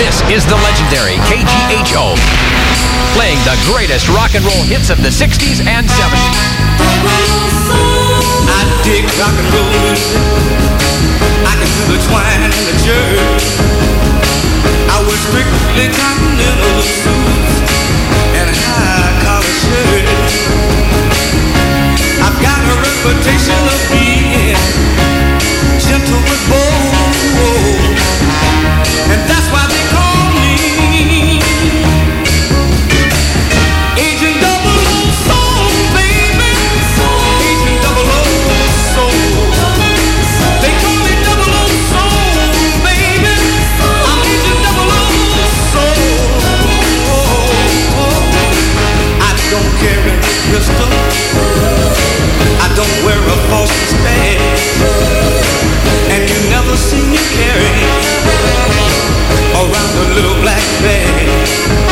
This is the legendary KGHO, playing the greatest rock and roll hits of the 60s and 70s. I dig rock and roll. I can feel the twine and the jerk. I wear strictly continental suits and high collar shirts. I've got a reputation of being. crystal. I don't wear a false bed, and you never see me carry around a little black bag.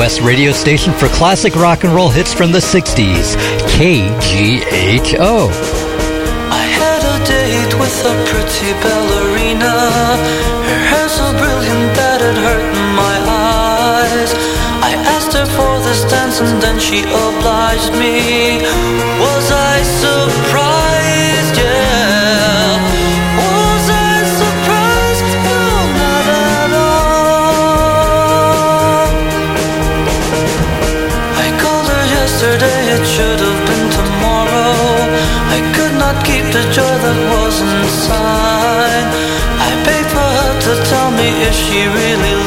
Northwest radio station for classic rock and roll hits from the 60s, KGHO. I had a date with a pretty ballerina. Her hair so brilliant that it hurt my eyes. I asked her for this dance and then she obliged me. Was I surprised? The joy that was inside. I begged for her to tell me if she really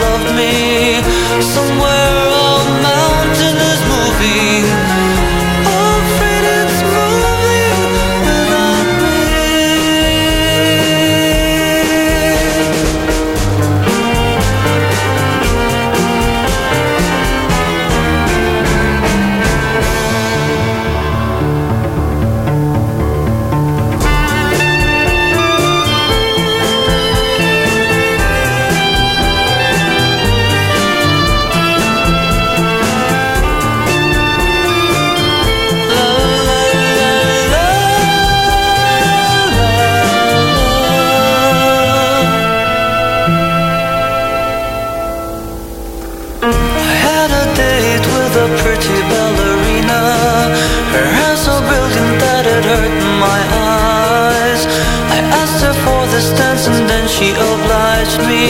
she obliged me.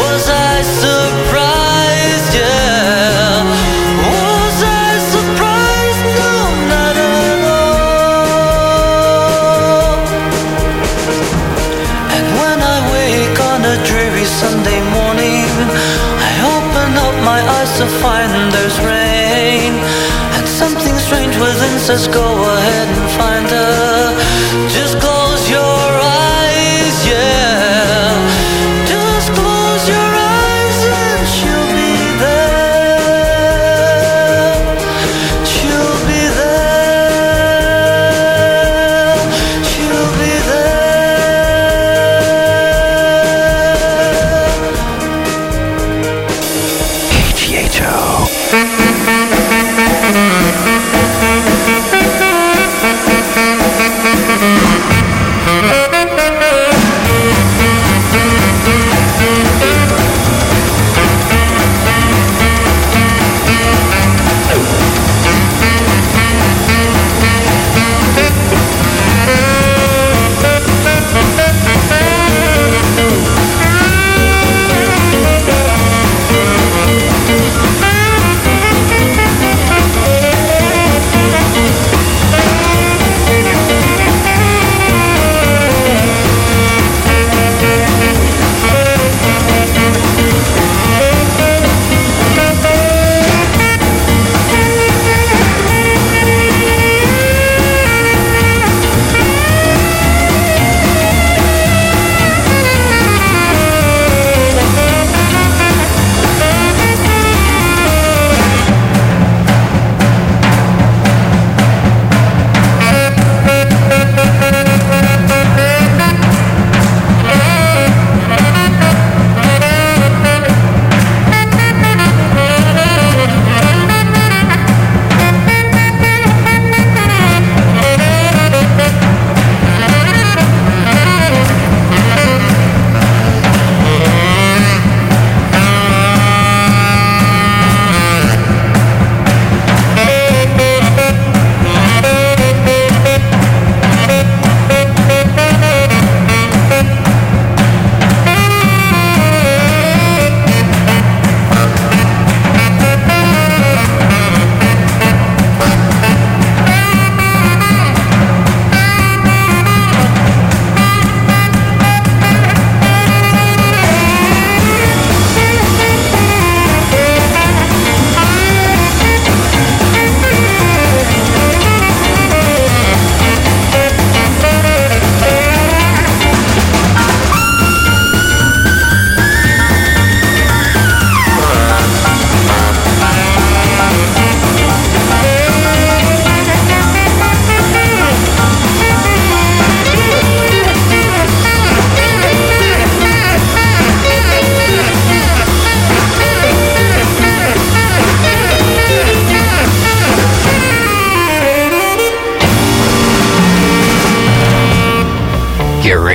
Was I surprised? Yeah. Was I surprised? No, not at all. And when I wake on a dreary Sunday morning, I open up my eyes to find there's rain. And something strange within says, Go ahead and find her.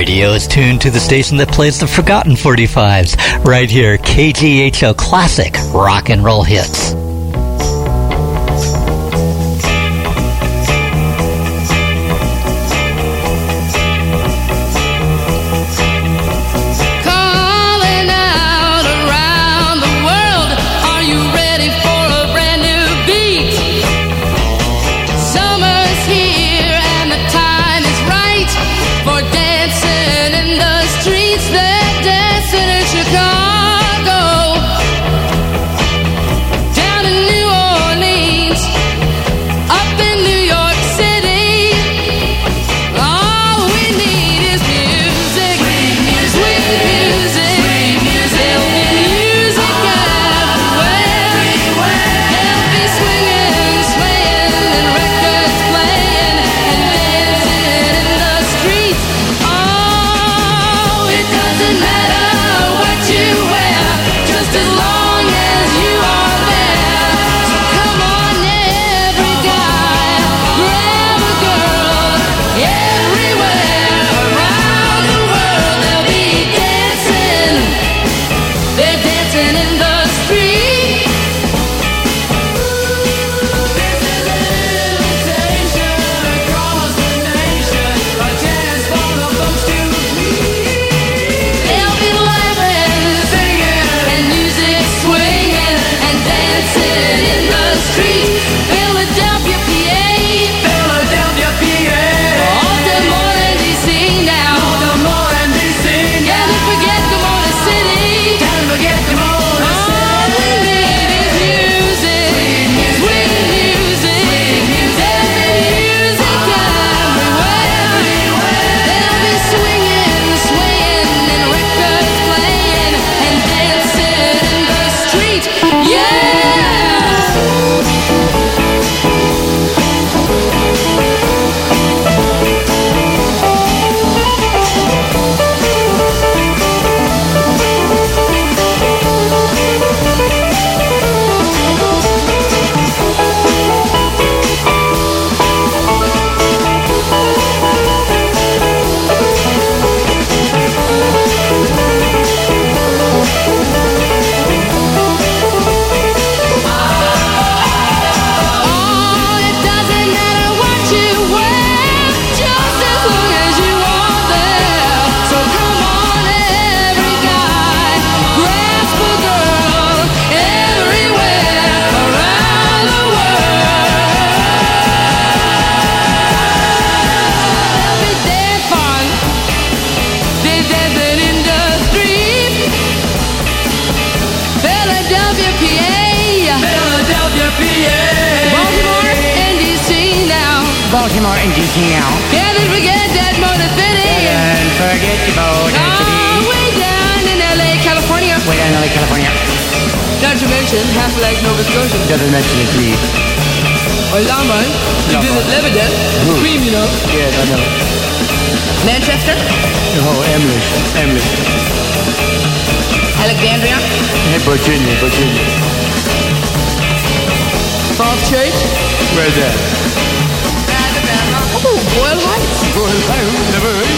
radio is tuned to the station that plays the forgotten 45s, right here, KGHO Classic Rock and Roll Hits. doesn't actually agree. Oh, yeah, man. You did it Who? Cream, you know. Yes, I know. Manchester? No, Emmerich. Emmerich. Alexandria? Hey, Virginia, Virginia. Christchurch? Where's that? Oh, Boyle Heights. Boyle Heights, never heard.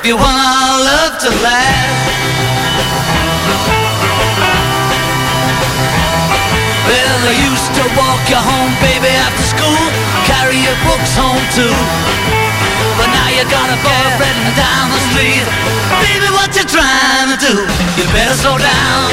If you want our love to last. Well, I used to walk you home, baby, after school, carry your books home too. But now you got a boyfriend down the street. Baby, what you trying to do? You better slow down.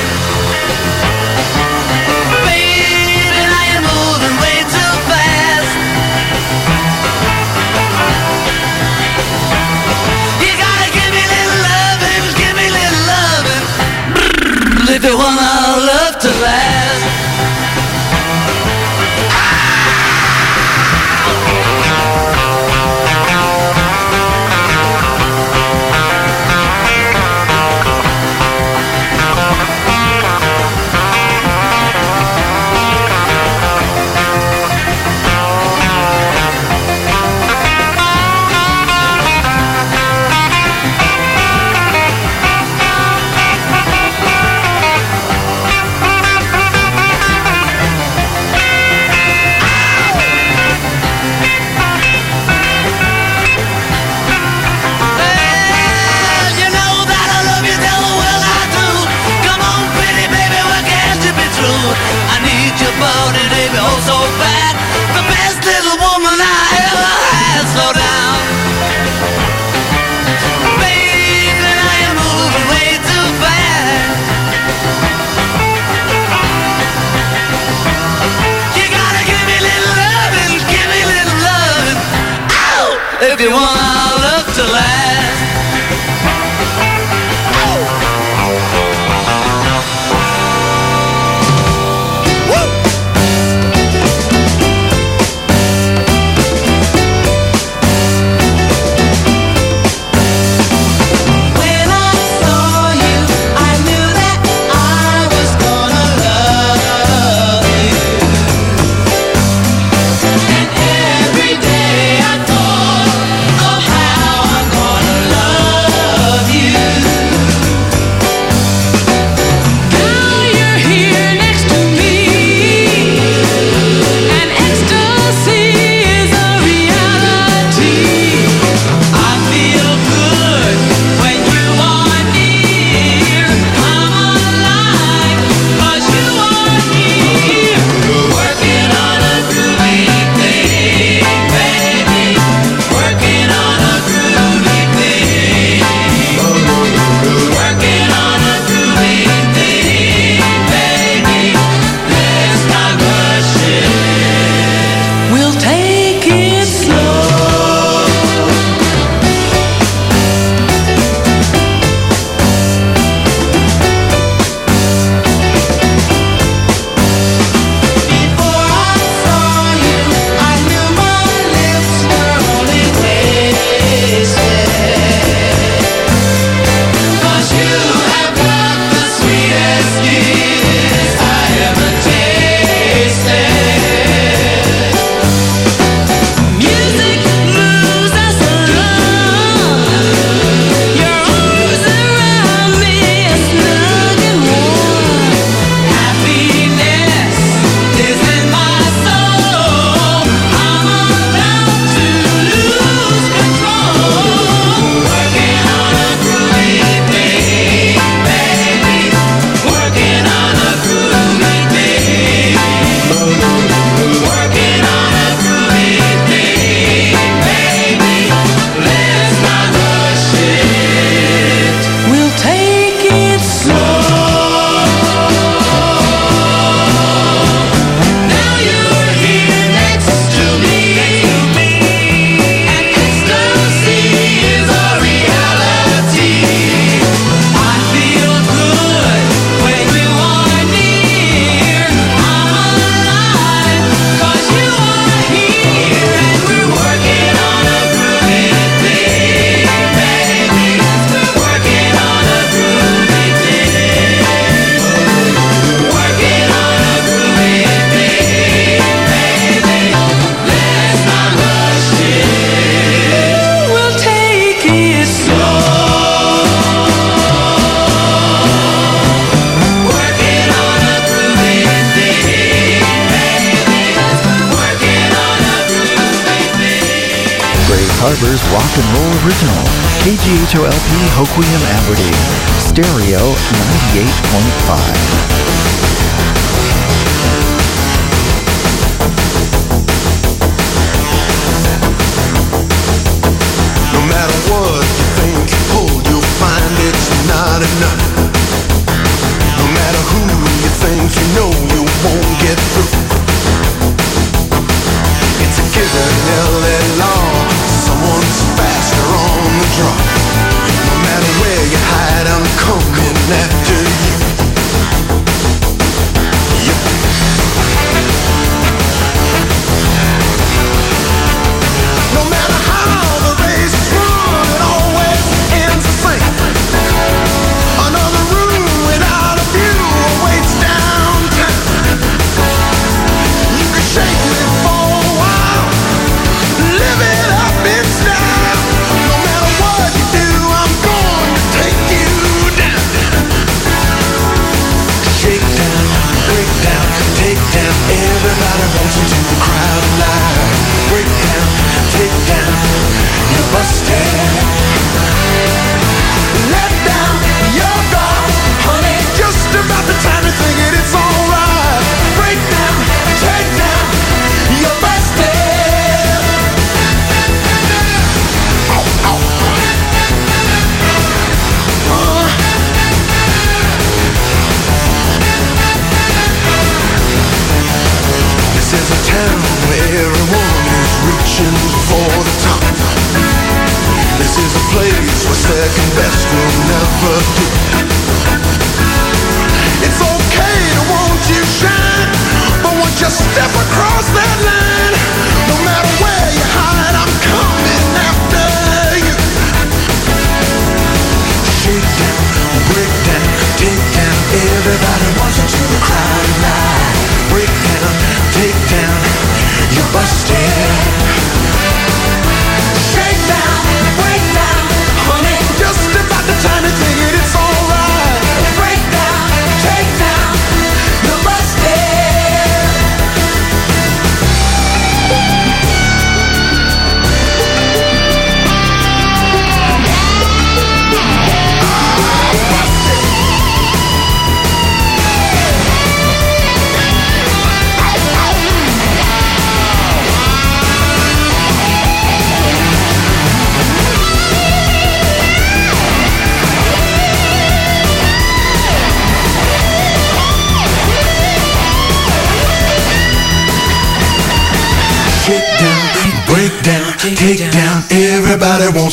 If you want our love to last. Your body, baby, oh so bad. The best little woman I ever had. Slow down. Baby, now you're moving way too fast. You gotta give me little loving, give me little loving. Ow! If you want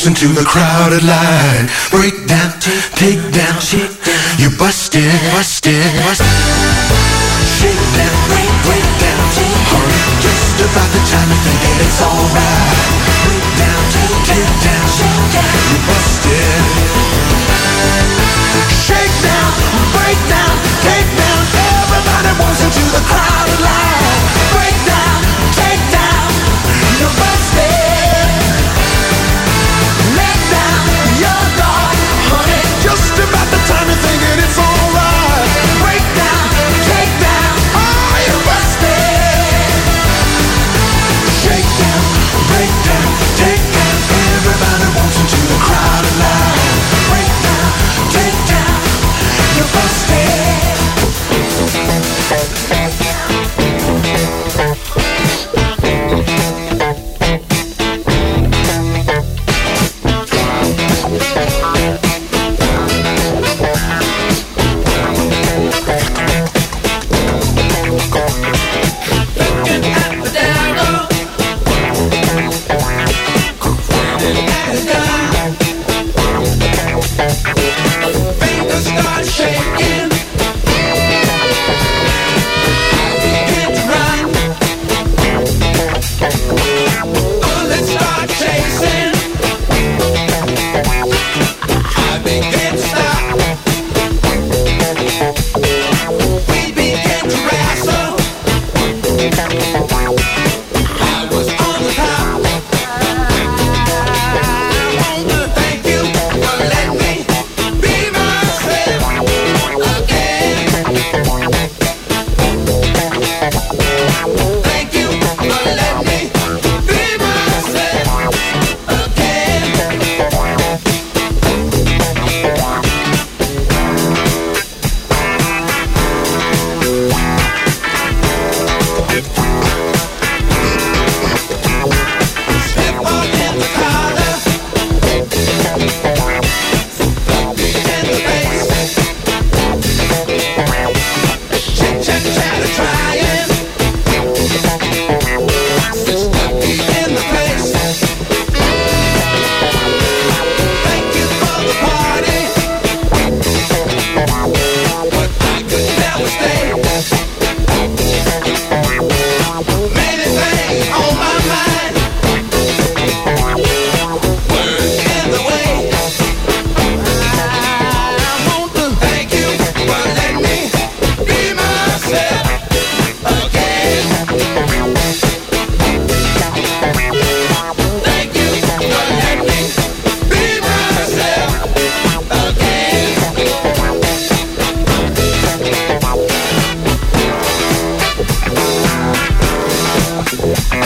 into the crowded line. Break Yeah.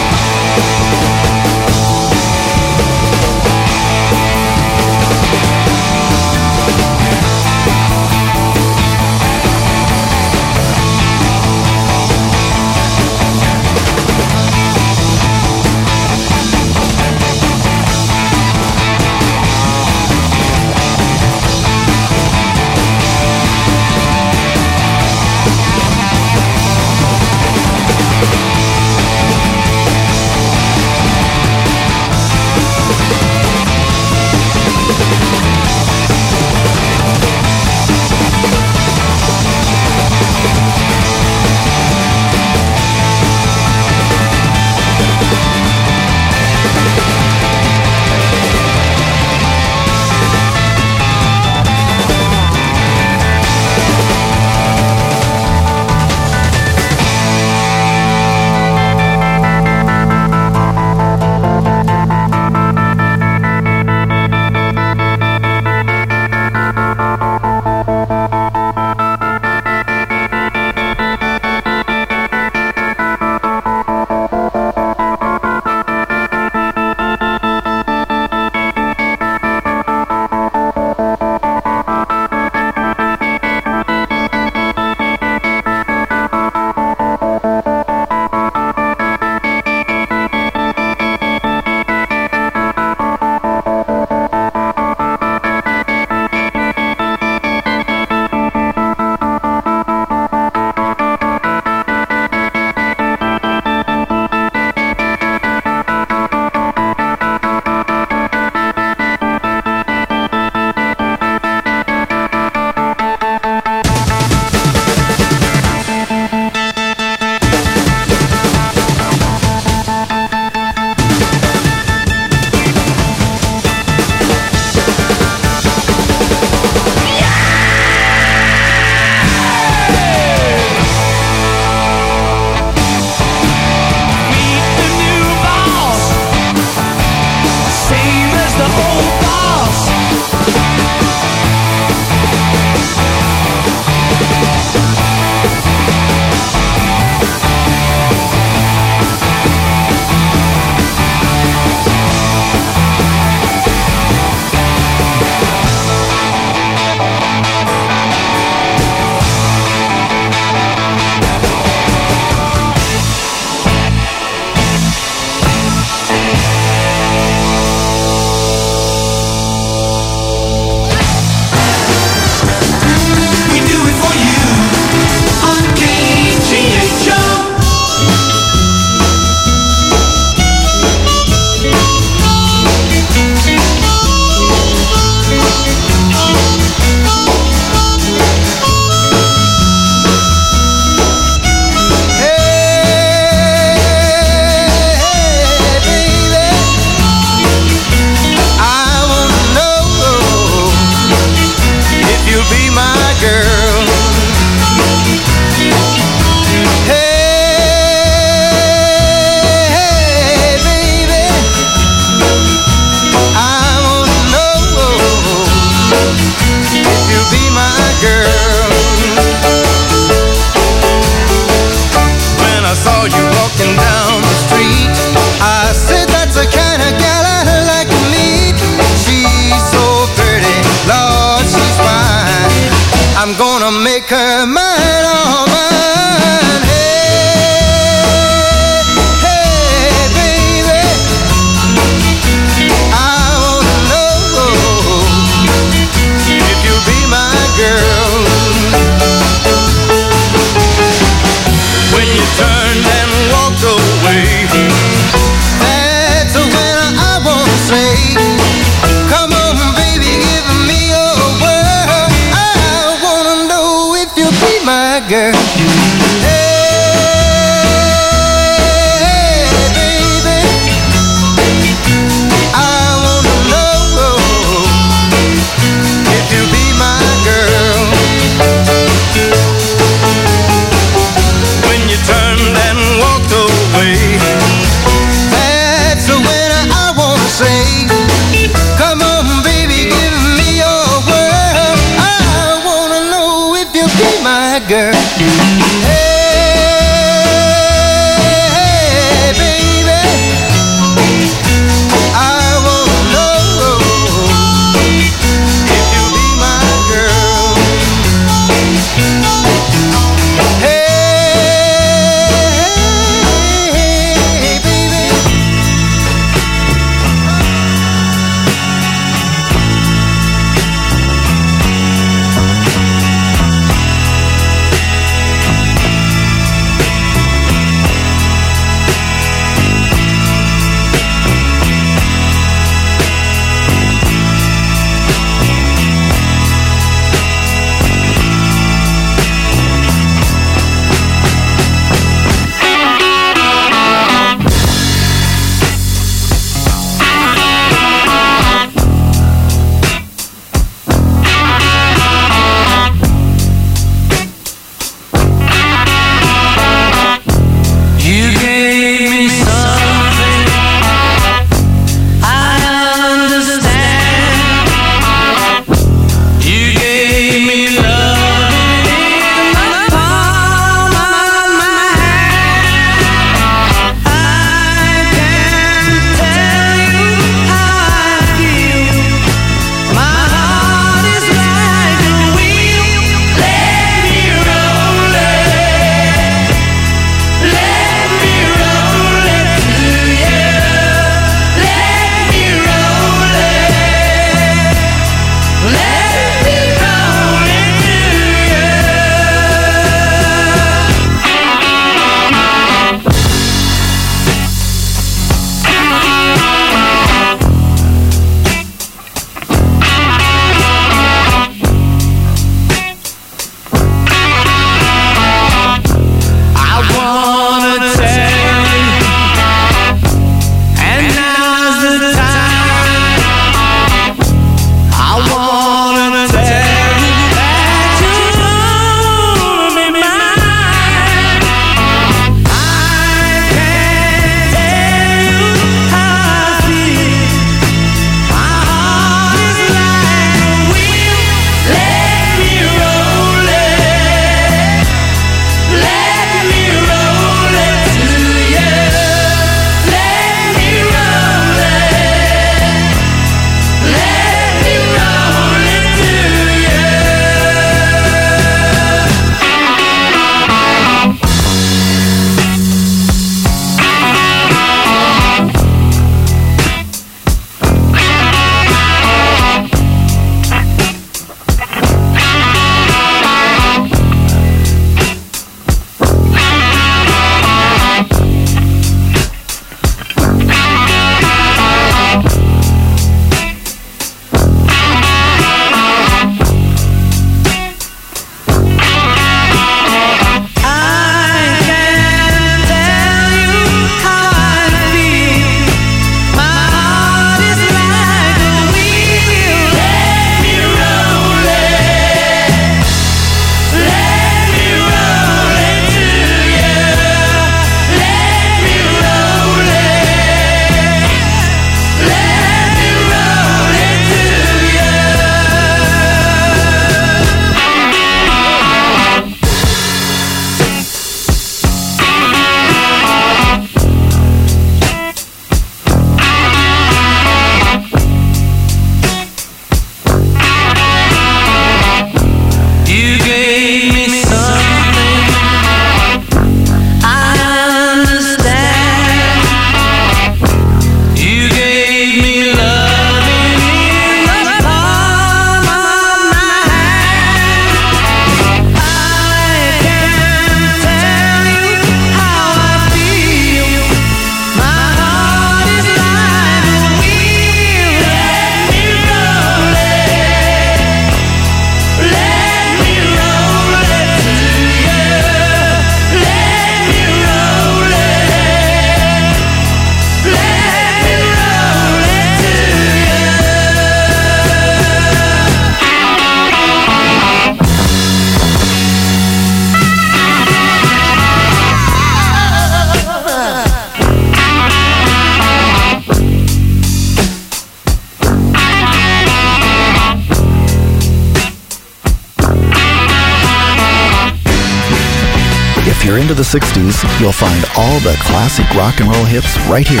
you'll find all the classic rock and roll hits right here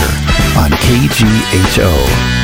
on KGHO.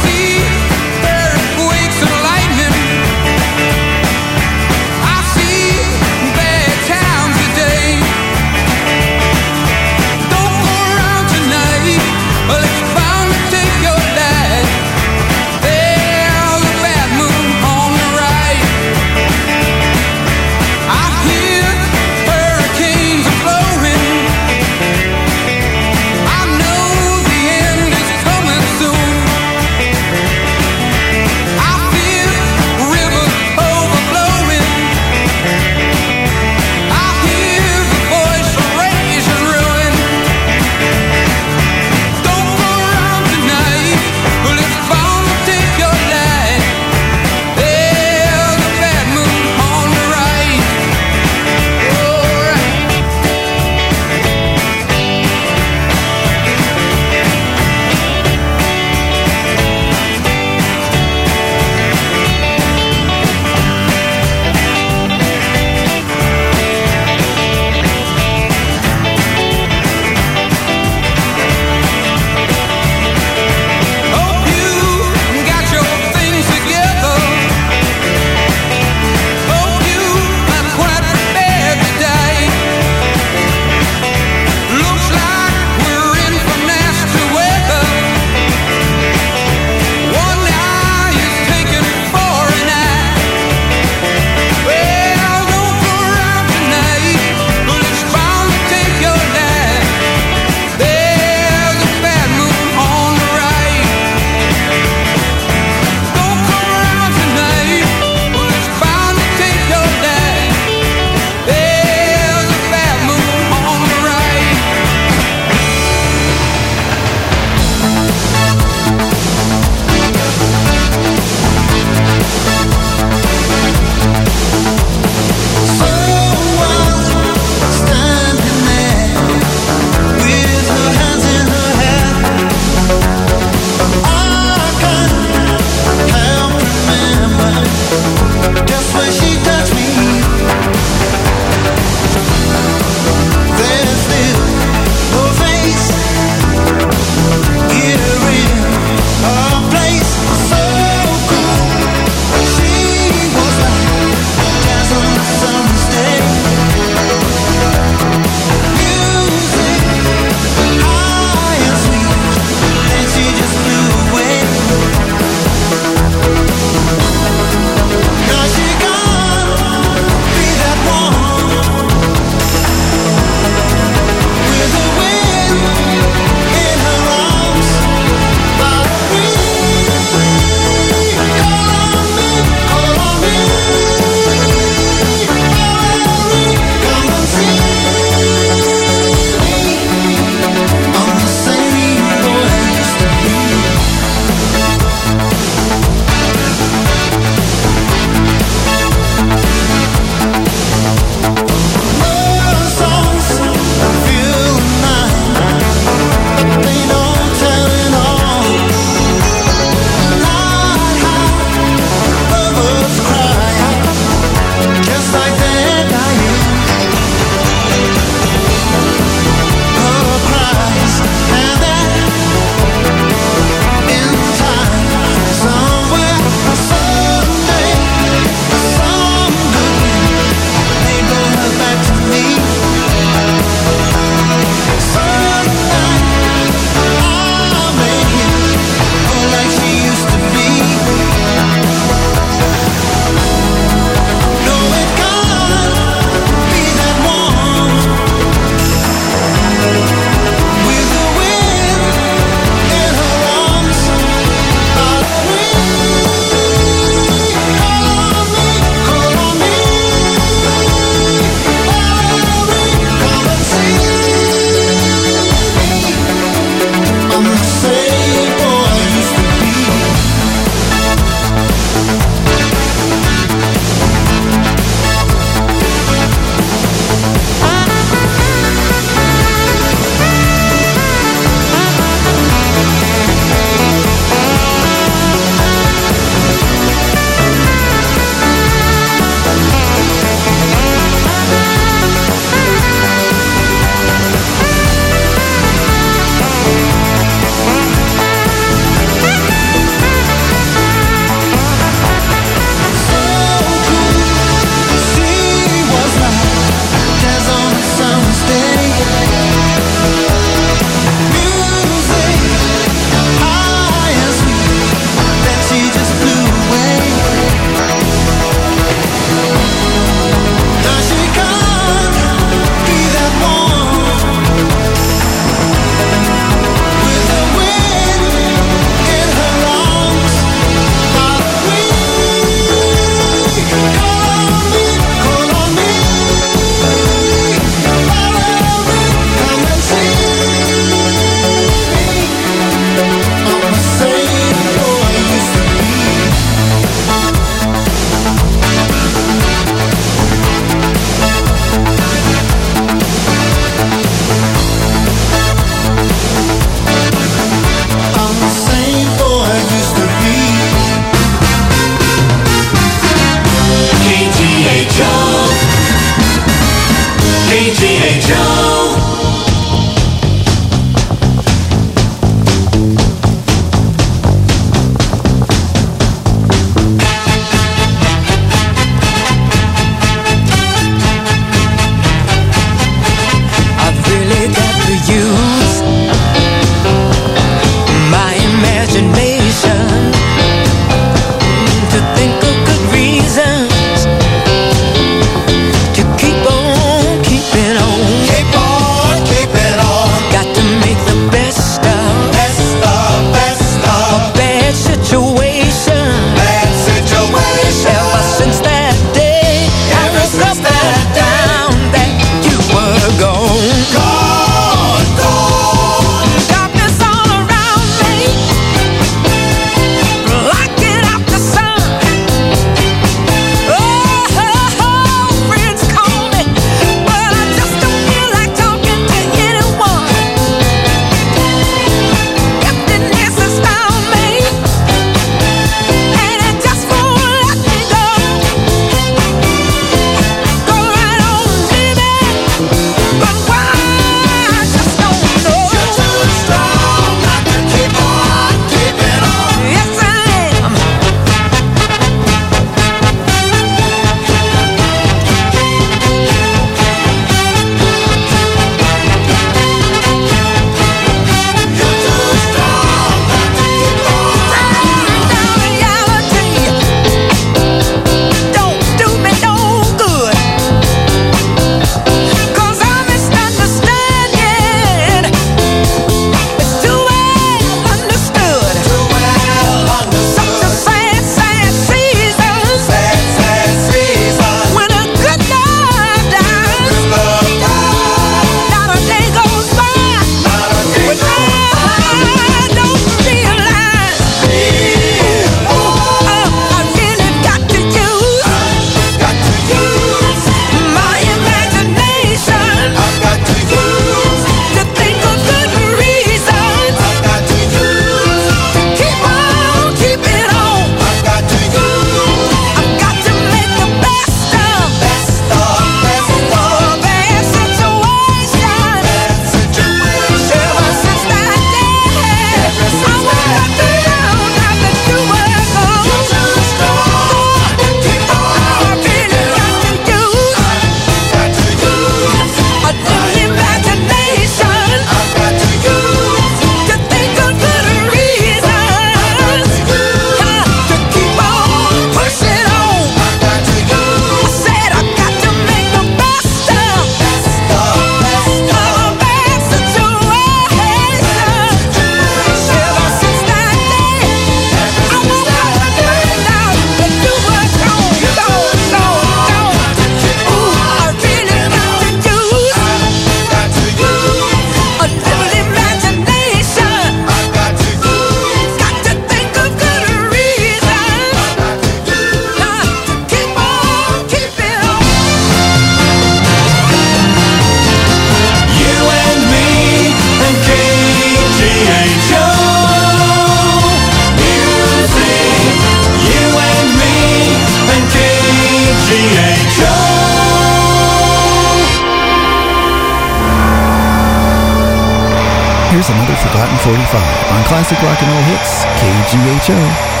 Classic Rock and Roll Hits, KGHO.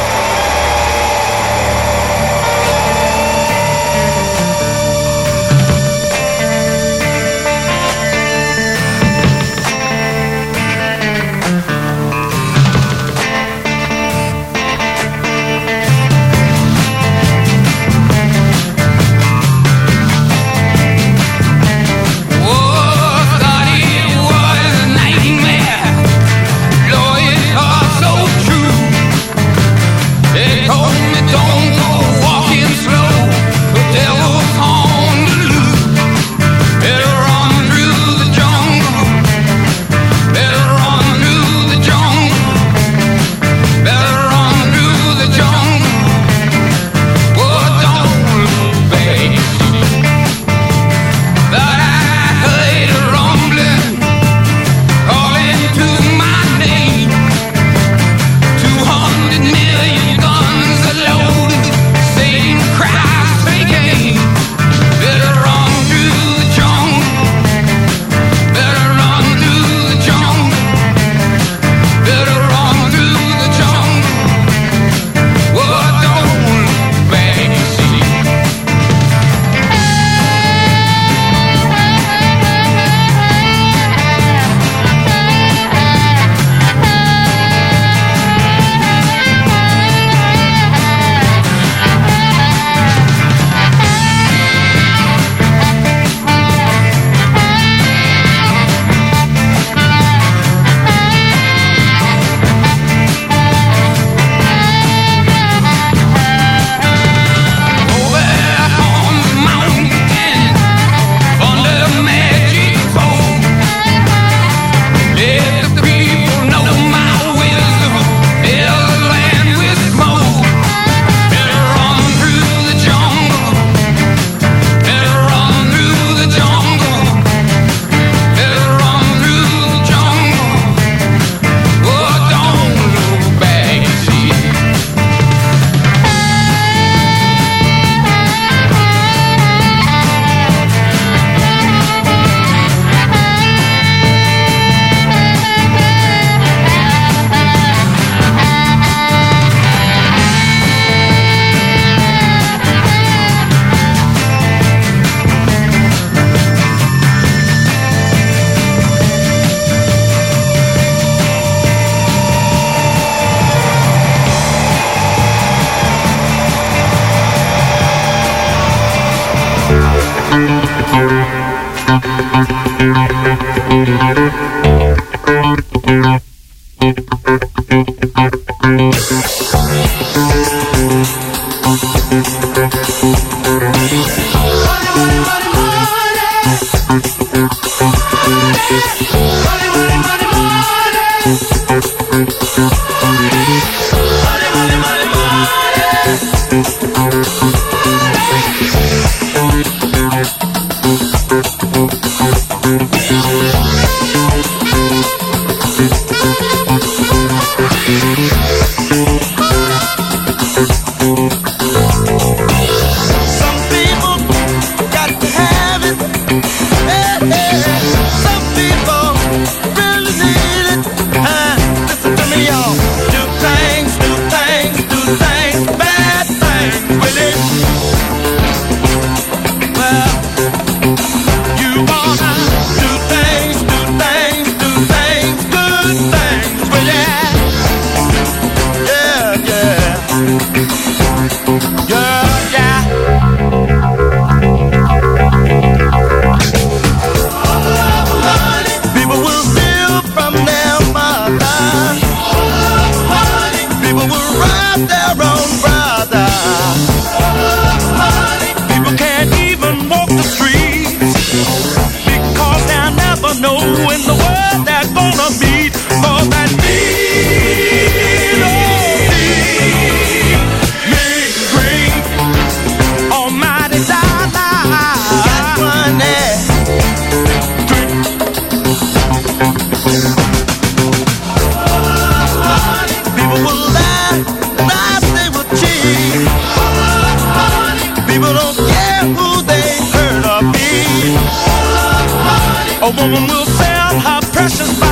woman will sell her precious body.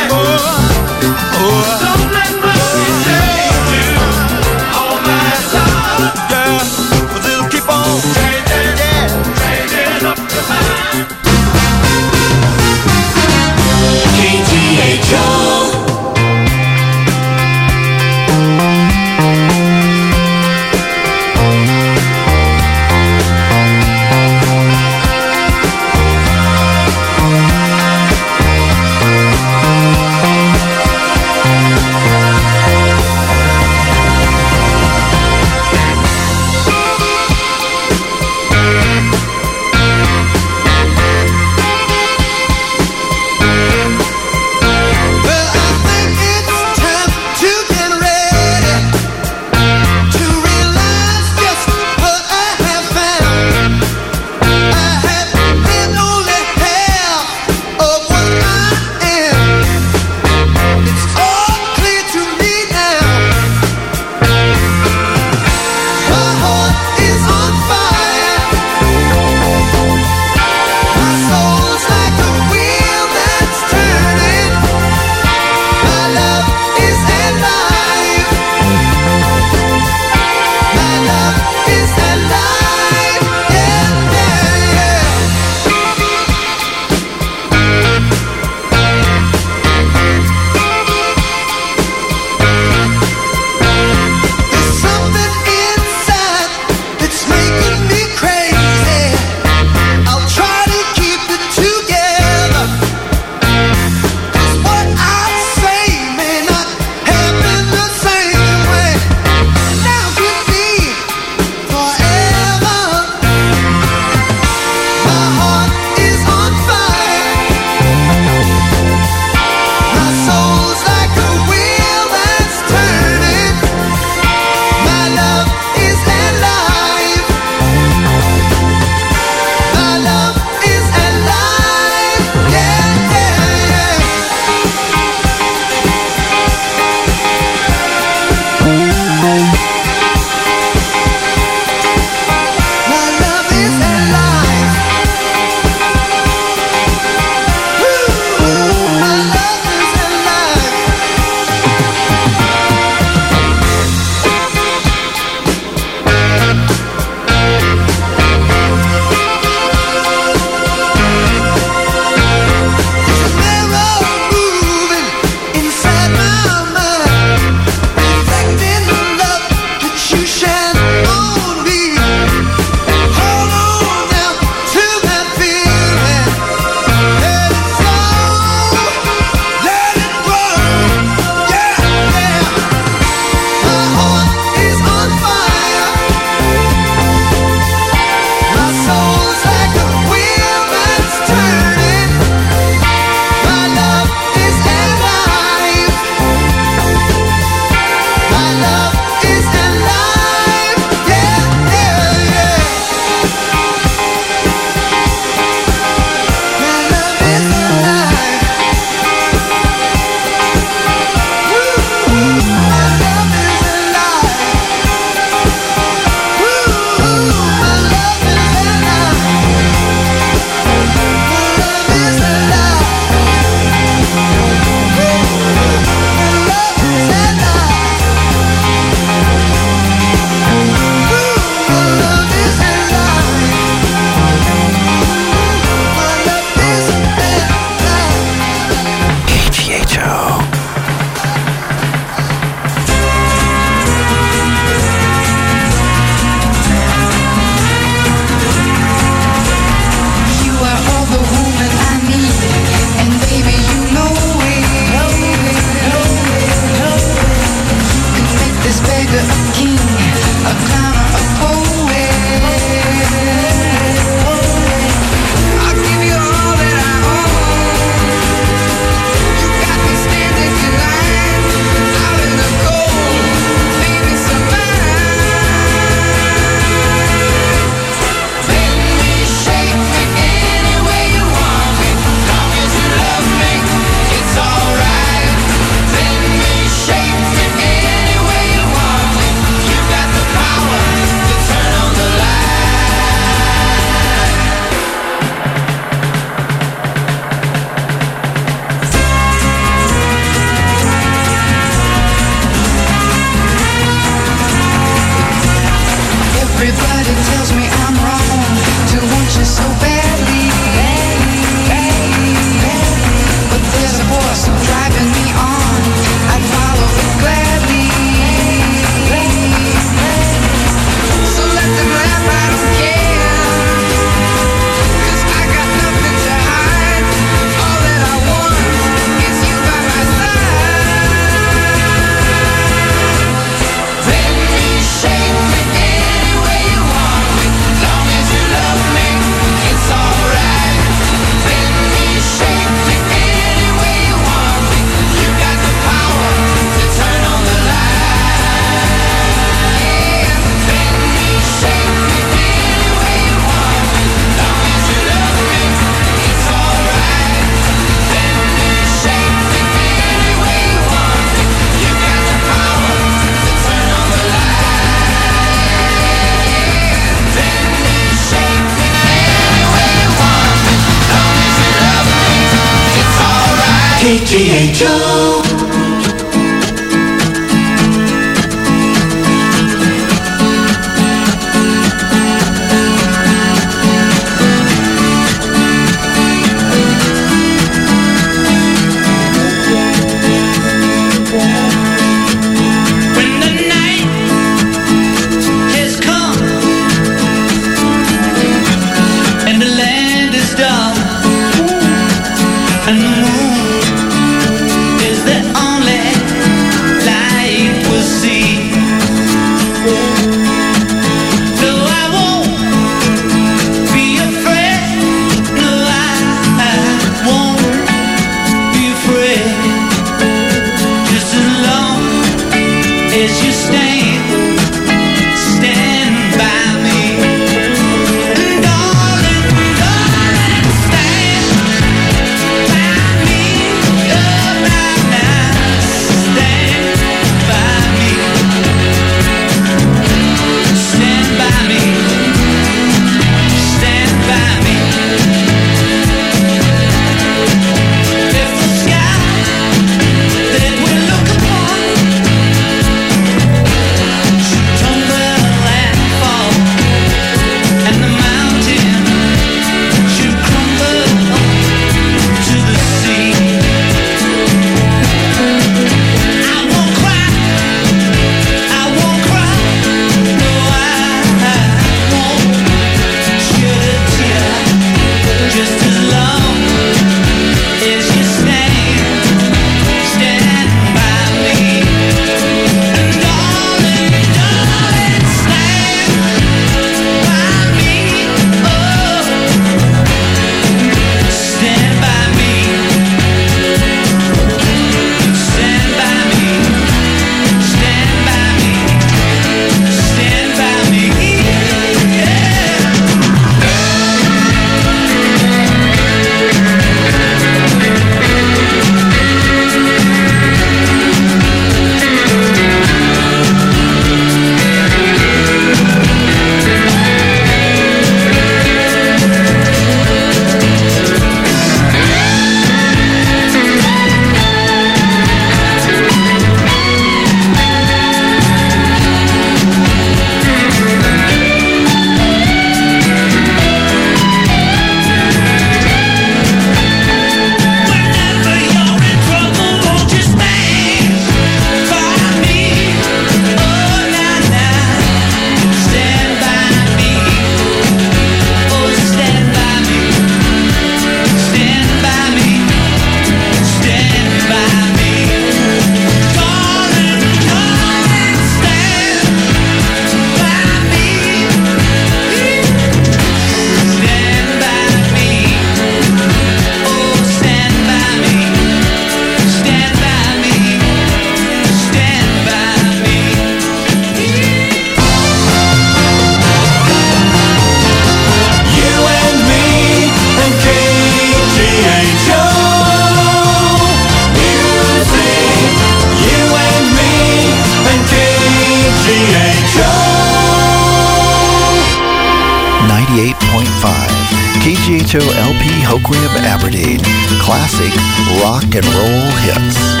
Hoquiam Aberdeen. Classic rock and roll hits.